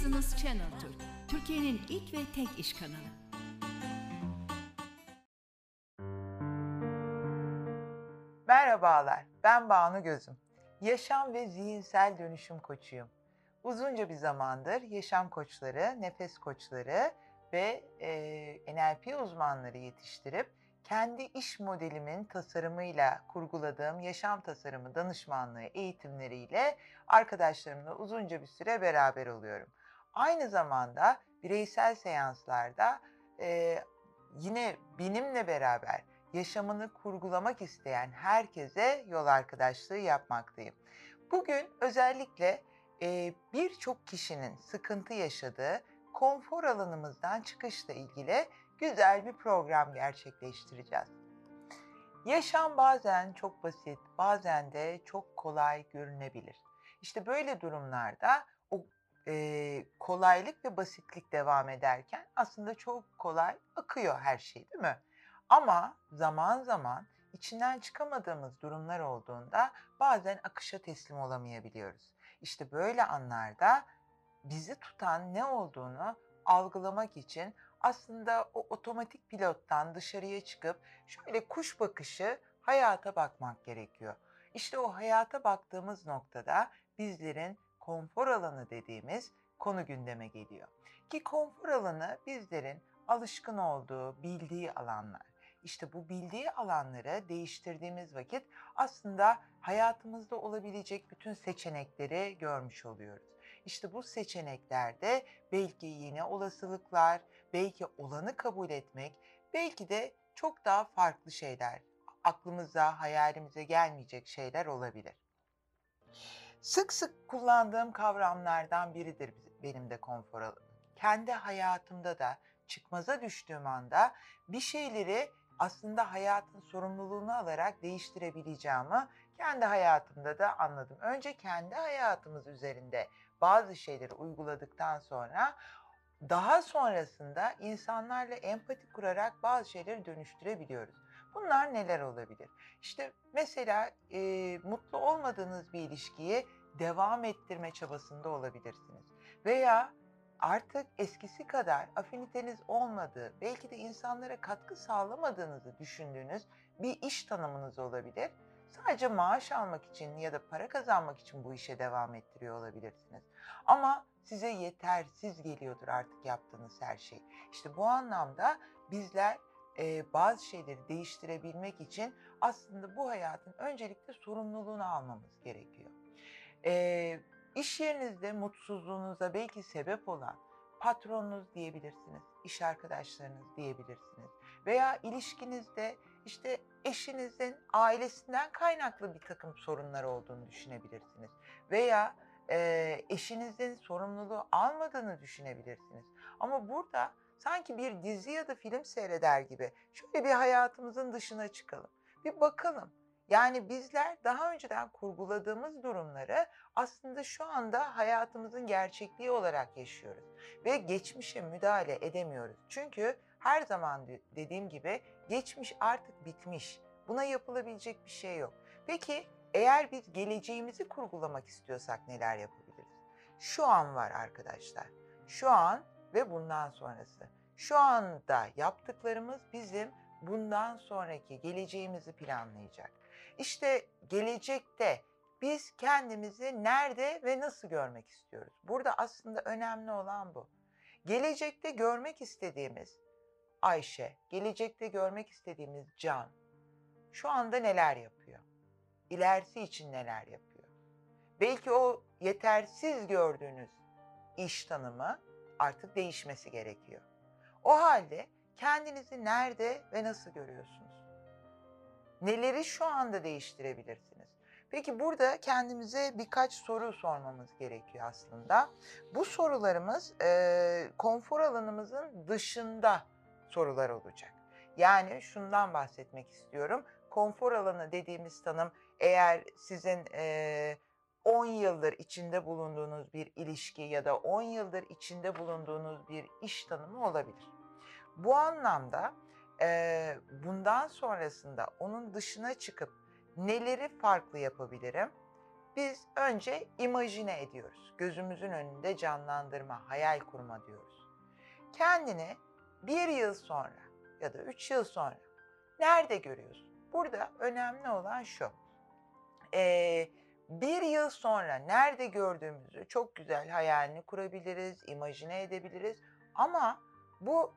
Business Channel Türk, Türkiye'nin ilk ve tek iş kanalı. Merhabalar, ben Banu Gözüm. Yaşam ve zihinsel dönüşüm koçuyum. Uzunca bir zamandır yaşam koçları, nefes koçları ve e, NLP uzmanları yetiştirip kendi iş modelimin tasarımıyla kurguladığım yaşam tasarımı danışmanlığı eğitimleriyle arkadaşlarımla uzunca bir süre beraber oluyorum. Aynı zamanda bireysel seanslarda e, yine benimle beraber yaşamını kurgulamak isteyen herkese yol arkadaşlığı yapmaktayım. Bugün özellikle e, birçok kişinin sıkıntı yaşadığı konfor alanımızdan çıkışla ilgili güzel bir program gerçekleştireceğiz. Yaşam bazen çok basit, bazen de çok kolay görünebilir. İşte böyle durumlarda e, kolaylık ve basitlik devam ederken aslında çok kolay akıyor her şey değil mi? Ama zaman zaman içinden çıkamadığımız durumlar olduğunda bazen akışa teslim olamayabiliyoruz. İşte böyle anlarda bizi tutan ne olduğunu algılamak için aslında o otomatik pilottan dışarıya çıkıp şöyle kuş bakışı hayata bakmak gerekiyor. İşte o hayata baktığımız noktada bizlerin konfor alanı dediğimiz konu gündeme geliyor. Ki konfor alanı bizlerin alışkın olduğu, bildiği alanlar. İşte bu bildiği alanları değiştirdiğimiz vakit aslında hayatımızda olabilecek bütün seçenekleri görmüş oluyoruz. İşte bu seçeneklerde belki yeni olasılıklar, belki olanı kabul etmek, belki de çok daha farklı şeyler, aklımıza, hayalimize gelmeyecek şeyler olabilir. Sık sık kullandığım kavramlardan biridir benim de konfor alanım. Kendi hayatımda da çıkmaza düştüğüm anda bir şeyleri aslında hayatın sorumluluğunu alarak değiştirebileceğimi kendi hayatımda da anladım. Önce kendi hayatımız üzerinde bazı şeyleri uyguladıktan sonra daha sonrasında insanlarla empati kurarak bazı şeyleri dönüştürebiliyoruz. Bunlar neler olabilir? İşte mesela e, mutlu olmadığınız bir ilişkiyi devam ettirme çabasında olabilirsiniz. Veya artık eskisi kadar afiniteniz olmadığı, belki de insanlara katkı sağlamadığınızı düşündüğünüz bir iş tanımınız olabilir. Sadece maaş almak için ya da para kazanmak için bu işe devam ettiriyor olabilirsiniz. Ama size yetersiz geliyordur artık yaptığınız her şey. İşte bu anlamda bizler e, bazı şeyleri değiştirebilmek için aslında bu hayatın öncelikle sorumluluğunu almamız gerekiyor. E, İş yerinizde mutsuzluğunuza belki sebep olan patronunuz diyebilirsiniz, iş arkadaşlarınız diyebilirsiniz veya ilişkinizde işte eşinizin ailesinden kaynaklı bir takım sorunlar olduğunu düşünebilirsiniz veya e, eşinizin sorumluluğu almadığını düşünebilirsiniz. Ama burada sanki bir dizi ya da film seyreder gibi şöyle bir hayatımızın dışına çıkalım. Bir bakalım yani bizler daha önceden kurguladığımız durumları aslında şu anda hayatımızın gerçekliği olarak yaşıyoruz ve geçmişe müdahale edemiyoruz. Çünkü her zaman dediğim gibi geçmiş artık bitmiş. Buna yapılabilecek bir şey yok. Peki eğer biz geleceğimizi kurgulamak istiyorsak neler yapabiliriz? Şu an var arkadaşlar. Şu an ve bundan sonrası. Şu anda yaptıklarımız bizim bundan sonraki geleceğimizi planlayacak. İşte gelecekte biz kendimizi nerede ve nasıl görmek istiyoruz? Burada aslında önemli olan bu. Gelecekte görmek istediğimiz Ayşe, gelecekte görmek istediğimiz Can şu anda neler yapıyor? İlerisi için neler yapıyor? Belki o yetersiz gördüğünüz iş tanımı artık değişmesi gerekiyor. O halde kendinizi nerede ve nasıl görüyorsunuz? Neleri şu anda değiştirebilirsiniz? Peki burada kendimize birkaç soru sormamız gerekiyor aslında. Bu sorularımız e, konfor alanımızın dışında sorular olacak. Yani şundan bahsetmek istiyorum. Konfor alanı dediğimiz tanım eğer sizin e, 10 yıldır içinde bulunduğunuz bir ilişki ya da 10 yıldır içinde bulunduğunuz bir iş tanımı olabilir. Bu anlamda bundan sonrasında onun dışına çıkıp neleri farklı yapabilirim? biz önce imajine ediyoruz. Gözümüzün önünde canlandırma, hayal kurma diyoruz. Kendini bir yıl sonra ya da üç yıl sonra nerede görüyorsun? Burada önemli olan şu. Ee, bir yıl sonra nerede gördüğümüzü çok güzel hayalini kurabiliriz, imajine edebiliriz. Ama bu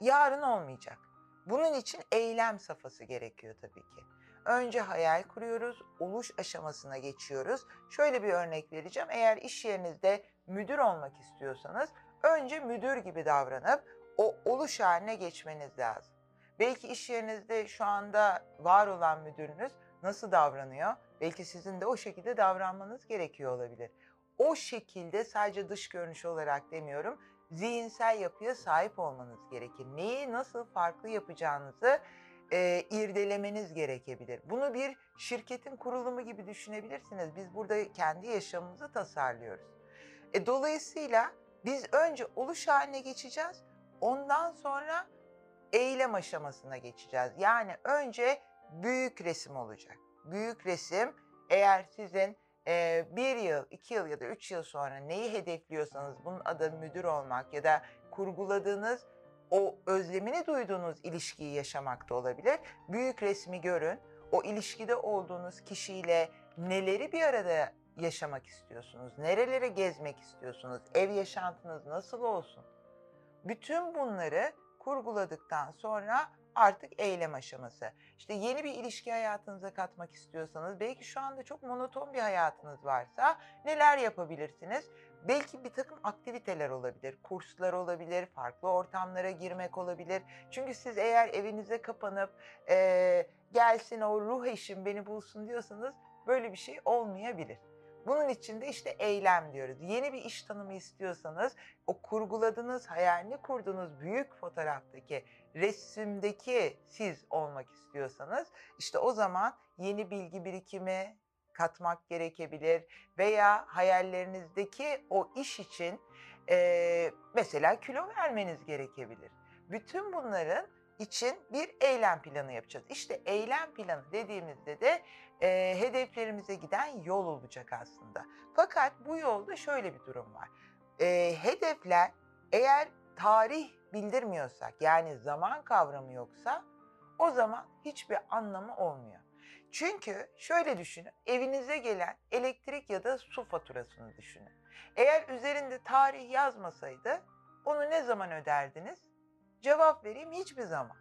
yarın olmayacak. Bunun için eylem safhası gerekiyor tabii ki. Önce hayal kuruyoruz, oluş aşamasına geçiyoruz. Şöyle bir örnek vereceğim. Eğer iş yerinizde müdür olmak istiyorsanız önce müdür gibi davranıp o oluş haline geçmeniz lazım. Belki iş yerinizde şu anda var olan müdürünüz nasıl davranıyor? Belki sizin de o şekilde davranmanız gerekiyor olabilir. O şekilde sadece dış görünüş olarak demiyorum, zihinsel yapıya sahip olmanız gerekir. Neyi nasıl farklı yapacağınızı e, irdelemeniz gerekebilir. Bunu bir şirketin kurulumu gibi düşünebilirsiniz. Biz burada kendi yaşamımızı tasarlıyoruz. E, dolayısıyla biz önce oluş haline geçeceğiz. Ondan sonra eylem aşamasına geçeceğiz. Yani önce büyük resim olacak. Büyük resim eğer sizin e, bir yıl, iki yıl ya da üç yıl sonra neyi hedefliyorsanız bunun adı müdür olmak ya da kurguladığınız o özlemini duyduğunuz ilişkiyi yaşamak da olabilir. Büyük resmi görün. O ilişkide olduğunuz kişiyle neleri bir arada yaşamak istiyorsunuz? Nerelere gezmek istiyorsunuz? Ev yaşantınız nasıl olsun? Bütün bunları kurguladıktan sonra artık eylem aşaması. İşte yeni bir ilişki hayatınıza katmak istiyorsanız, belki şu anda çok monoton bir hayatınız varsa neler yapabilirsiniz? Belki bir takım aktiviteler olabilir, kurslar olabilir, farklı ortamlara girmek olabilir. Çünkü siz eğer evinize kapanıp e, gelsin o ruh eşim beni bulsun diyorsanız böyle bir şey olmayabilir. Bunun için de işte eylem diyoruz. Yeni bir iş tanımı istiyorsanız o kurguladığınız, hayalini kurduğunuz büyük fotoğraftaki resimdeki siz olmak istiyorsanız işte o zaman yeni bilgi birikimi katmak gerekebilir veya hayallerinizdeki o iş için e, mesela kilo vermeniz gerekebilir. Bütün bunların için bir eylem planı yapacağız. İşte eylem planı dediğimizde de e, hedeflerimize giden yol olacak aslında. Fakat bu yolda şöyle bir durum var. E, hedefler eğer tarih bildirmiyorsak yani zaman kavramı yoksa o zaman hiçbir anlamı olmuyor. Çünkü şöyle düşünün, evinize gelen elektrik ya da su faturasını düşünün. Eğer üzerinde tarih yazmasaydı onu ne zaman öderdiniz? Cevap vereyim hiçbir zaman.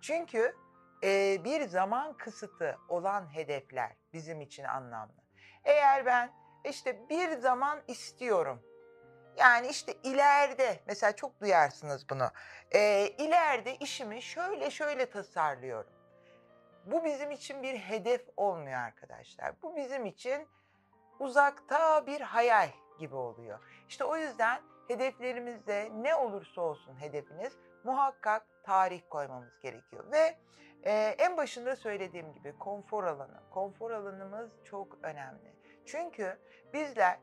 Çünkü e, bir zaman kısıtı olan hedefler bizim için anlamlı. Eğer ben işte bir zaman istiyorum yani işte ileride mesela çok duyarsınız bunu. E, ileride işimi şöyle şöyle tasarlıyorum. Bu bizim için bir hedef olmuyor arkadaşlar. Bu bizim için uzakta bir hayal gibi oluyor. İşte o yüzden hedeflerimizde ne olursa olsun hedefiniz muhakkak tarih koymamız gerekiyor. Ve e, en başında söylediğim gibi konfor alanı. Konfor alanımız çok önemli. Çünkü bizler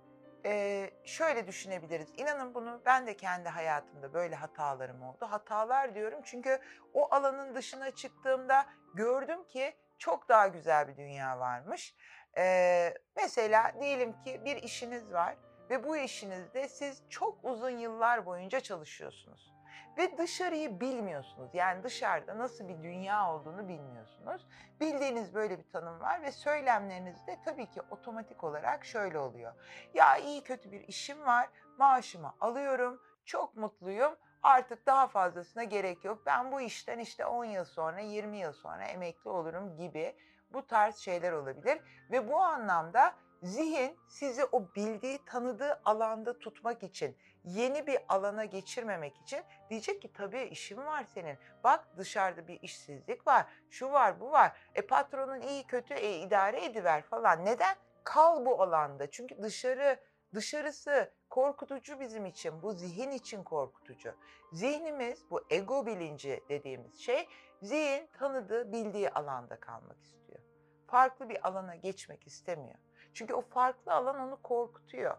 e, şöyle düşünebiliriz. İnanın bunu ben de kendi hayatımda böyle hatalarım oldu. Hatalar diyorum çünkü o alanın dışına çıktığımda gördüm ki çok daha güzel bir dünya varmış. E, mesela diyelim ki bir işiniz var ve bu işinizde siz çok uzun yıllar boyunca çalışıyorsunuz. Ve dışarıyı bilmiyorsunuz. Yani dışarıda nasıl bir dünya olduğunu bilmiyorsunuz. Bildiğiniz böyle bir tanım var ve söylemlerinizde tabii ki otomatik olarak şöyle oluyor. Ya iyi kötü bir işim var, maaşımı alıyorum, çok mutluyum. Artık daha fazlasına gerek yok. Ben bu işten işte 10 yıl sonra, 20 yıl sonra emekli olurum gibi bu tarz şeyler olabilir. Ve bu anlamda zihin sizi o bildiği, tanıdığı alanda tutmak için, yeni bir alana geçirmemek için diyecek ki tabii işin var senin. Bak dışarıda bir işsizlik var, şu var, bu var. E patronun iyi kötü e, idare ediver falan. Neden? Kal bu alanda. Çünkü dışarı dışarısı korkutucu bizim için. Bu zihin için korkutucu. Zihnimiz bu ego bilinci dediğimiz şey zihin tanıdığı, bildiği alanda kalmak istiyor. Farklı bir alana geçmek istemiyor. Çünkü o farklı alan onu korkutuyor.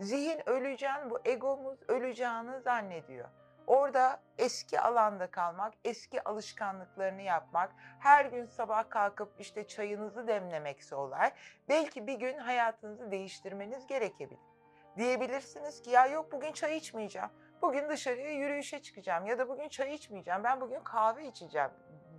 Zihin öleceğin, bu egomuz öleceğini zannediyor. Orada eski alanda kalmak, eski alışkanlıklarını yapmak, her gün sabah kalkıp işte çayınızı demlemekse olay, belki bir gün hayatınızı değiştirmeniz gerekebilir. Diyebilirsiniz ki ya yok bugün çay içmeyeceğim, bugün dışarıya yürüyüşe çıkacağım ya da bugün çay içmeyeceğim, ben bugün kahve içeceğim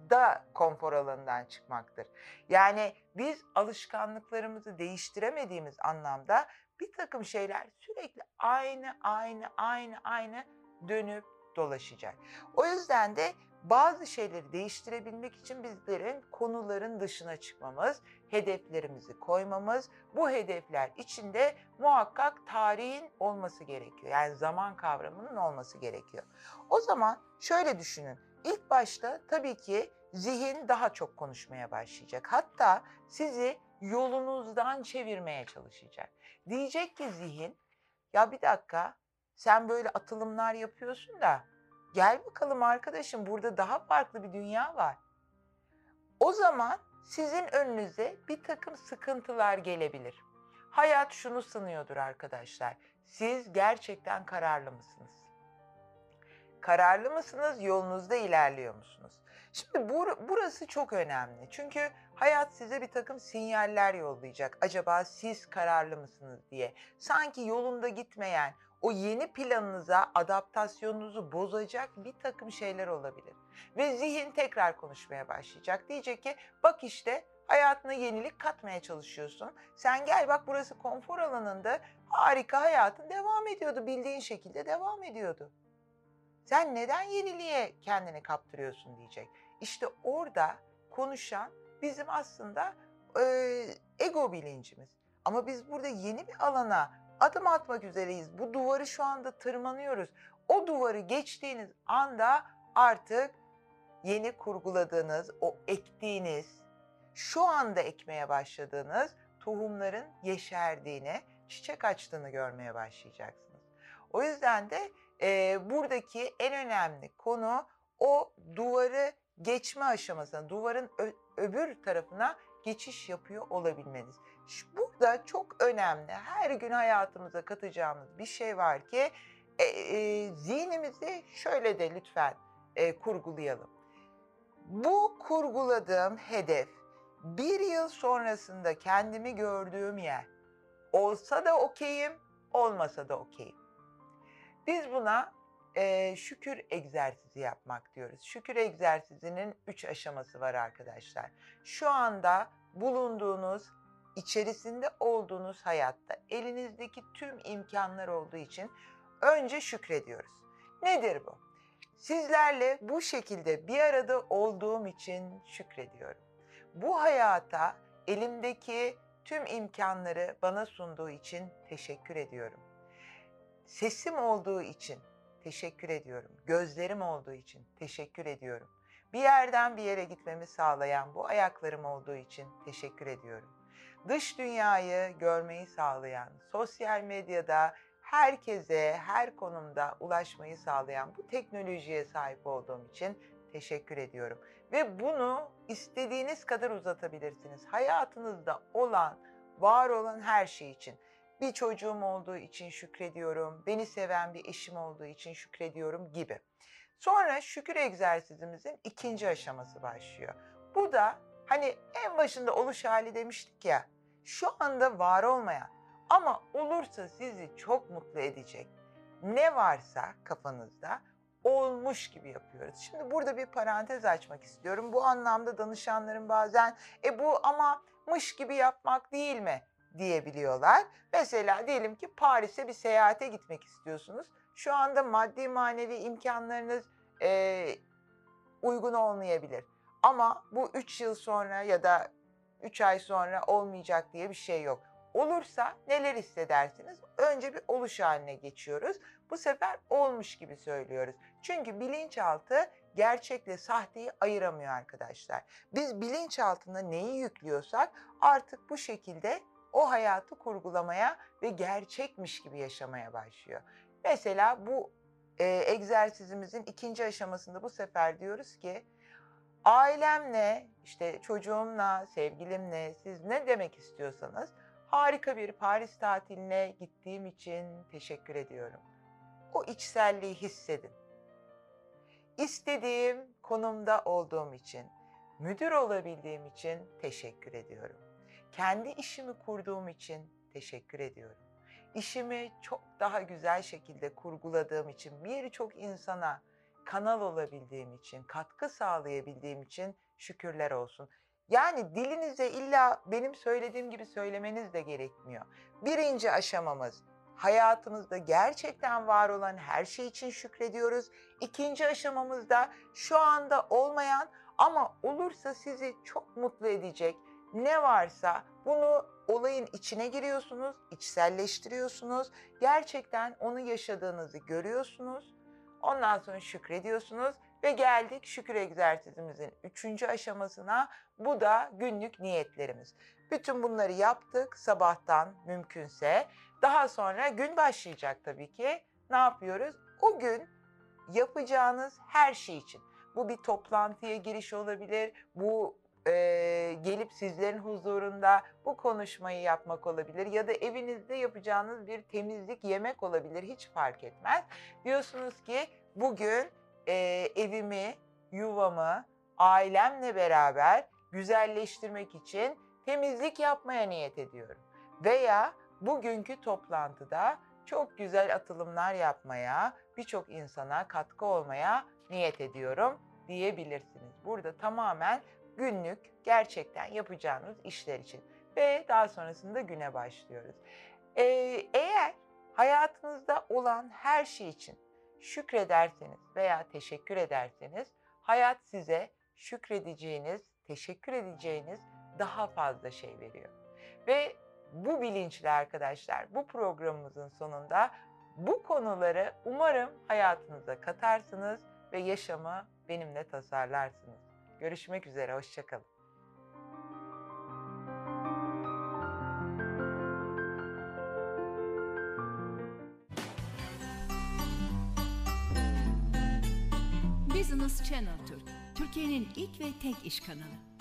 da konfor alanından çıkmaktır. Yani biz alışkanlıklarımızı değiştiremediğimiz anlamda bir takım şeyler sürekli aynı aynı aynı aynı dönüp dolaşacak. O yüzden de bazı şeyleri değiştirebilmek için bizlerin konuların dışına çıkmamız, hedeflerimizi koymamız, bu hedefler içinde muhakkak tarihin olması gerekiyor. Yani zaman kavramının olması gerekiyor. O zaman şöyle düşünün. İlk başta tabii ki zihin daha çok konuşmaya başlayacak. Hatta sizi yolunuzdan çevirmeye çalışacak. Diyecek ki zihin, ya bir dakika sen böyle atılımlar yapıyorsun da gel bakalım arkadaşım burada daha farklı bir dünya var. O zaman sizin önünüze bir takım sıkıntılar gelebilir. Hayat şunu sınıyordur arkadaşlar. Siz gerçekten kararlı mısınız? Kararlı mısınız? Yolunuzda ilerliyor musunuz? Şimdi bur- burası çok önemli. Çünkü hayat size bir takım sinyaller yollayacak. Acaba siz kararlı mısınız diye. Sanki yolunda gitmeyen, o yeni planınıza adaptasyonunuzu bozacak bir takım şeyler olabilir. Ve zihin tekrar konuşmaya başlayacak. Diyecek ki bak işte hayatına yenilik katmaya çalışıyorsun. Sen gel bak burası konfor alanında harika hayatın devam ediyordu. Bildiğin şekilde devam ediyordu. Sen neden yeniliğe kendini kaptırıyorsun diyecek. İşte orada konuşan bizim aslında e, ego bilincimiz. Ama biz burada yeni bir alana adım atmak üzereyiz. Bu duvarı şu anda tırmanıyoruz. O duvarı geçtiğiniz anda artık yeni kurguladığınız, o ektiğiniz, şu anda ekmeye başladığınız tohumların yeşerdiğini, çiçek açtığını görmeye başlayacaksınız. O yüzden de e, buradaki en önemli konu o duvarı geçme aşamasına, duvarın öbür tarafına geçiş yapıyor olabilmeniz. Şu- Burada çok önemli, her gün hayatımıza katacağımız bir şey var ki e, e, zihnimizi şöyle de lütfen e, kurgulayalım. Bu kurguladığım hedef bir yıl sonrasında kendimi gördüğüm yer olsa da okeyim, olmasa da okeyim. Biz buna e, şükür egzersizi yapmak diyoruz. Şükür egzersizinin üç aşaması var arkadaşlar. Şu anda bulunduğunuz, içerisinde olduğunuz hayatta elinizdeki tüm imkanlar olduğu için önce şükrediyoruz. Nedir bu? Sizlerle bu şekilde bir arada olduğum için şükrediyorum. Bu hayata elimdeki tüm imkanları bana sunduğu için teşekkür ediyorum. Sesim olduğu için teşekkür ediyorum. Gözlerim olduğu için teşekkür ediyorum. Bir yerden bir yere gitmemi sağlayan bu ayaklarım olduğu için teşekkür ediyorum. Dış dünyayı görmeyi sağlayan, sosyal medyada herkese, her konumda ulaşmayı sağlayan bu teknolojiye sahip olduğum için teşekkür ediyorum. Ve bunu istediğiniz kadar uzatabilirsiniz. Hayatınızda olan, var olan her şey için. Bir çocuğum olduğu için şükrediyorum, beni seven bir eşim olduğu için şükrediyorum gibi. Sonra şükür egzersizimizin ikinci aşaması başlıyor. Bu da hani en başında oluş hali demiştik ya, şu anda var olmayan ama olursa sizi çok mutlu edecek ne varsa kafanızda olmuş gibi yapıyoruz. Şimdi burada bir parantez açmak istiyorum. Bu anlamda danışanların bazen e bu ama mış gibi yapmak değil mi diyebiliyorlar. Mesela diyelim ki Paris'e bir seyahate gitmek istiyorsunuz. Şu anda maddi manevi imkanlarınız e, uygun olmayabilir. Ama bu 3 yıl sonra ya da 3 ay sonra olmayacak diye bir şey yok. Olursa neler hissedersiniz? Önce bir oluş haline geçiyoruz. Bu sefer olmuş gibi söylüyoruz. Çünkü bilinçaltı gerçekle sahteyi ayıramıyor arkadaşlar. Biz bilinçaltına neyi yüklüyorsak artık bu şekilde o hayatı kurgulamaya ve gerçekmiş gibi yaşamaya başlıyor. Mesela bu e, egzersizimizin ikinci aşamasında bu sefer diyoruz ki ailemle, işte çocuğumla, sevgilimle siz ne demek istiyorsanız harika bir Paris tatiline gittiğim için teşekkür ediyorum. O içselliği hissedin. istediğim konumda olduğum için, müdür olabildiğim için teşekkür ediyorum. Kendi işimi kurduğum için teşekkür ediyorum. İşimi çok daha güzel şekilde kurguladığım için, birçok insana kanal olabildiğim için, katkı sağlayabildiğim için şükürler olsun. Yani dilinize illa benim söylediğim gibi söylemeniz de gerekmiyor. Birinci aşamamız hayatımızda gerçekten var olan her şey için şükrediyoruz. İkinci aşamamızda şu anda olmayan ama olursa sizi çok mutlu edecek ne varsa bunu olayın içine giriyorsunuz, içselleştiriyorsunuz. Gerçekten onu yaşadığınızı görüyorsunuz. Ondan sonra şükrediyorsunuz ve geldik şükür egzersizimizin üçüncü aşamasına. Bu da günlük niyetlerimiz. Bütün bunları yaptık sabahtan mümkünse. Daha sonra gün başlayacak tabii ki. Ne yapıyoruz? O gün yapacağınız her şey için. Bu bir toplantıya giriş olabilir, bu e, gelip sizlerin huzurunda bu konuşmayı yapmak olabilir ya da evinizde yapacağınız bir temizlik yemek olabilir hiç fark etmez. Diyorsunuz ki bugün e, evimi, yuvamı, ailemle beraber güzelleştirmek için temizlik yapmaya niyet ediyorum. Veya bugünkü toplantıda çok güzel atılımlar yapmaya, birçok insana katkı olmaya niyet ediyorum diyebilirsiniz. Burada tamamen günlük gerçekten yapacağınız işler için ve daha sonrasında güne başlıyoruz. Ee, eğer hayatınızda olan her şey için şükrederseniz veya teşekkür ederseniz hayat size şükredeceğiniz, teşekkür edeceğiniz daha fazla şey veriyor. Ve bu bilinçle arkadaşlar bu programımızın sonunda bu konuları umarım hayatınıza katarsınız ve yaşamı benimle tasarlarsınız. Görüşmek üzere, hoşçakalın. Business Channel Türk, Türkiye'nin ilk ve tek iş kanalı.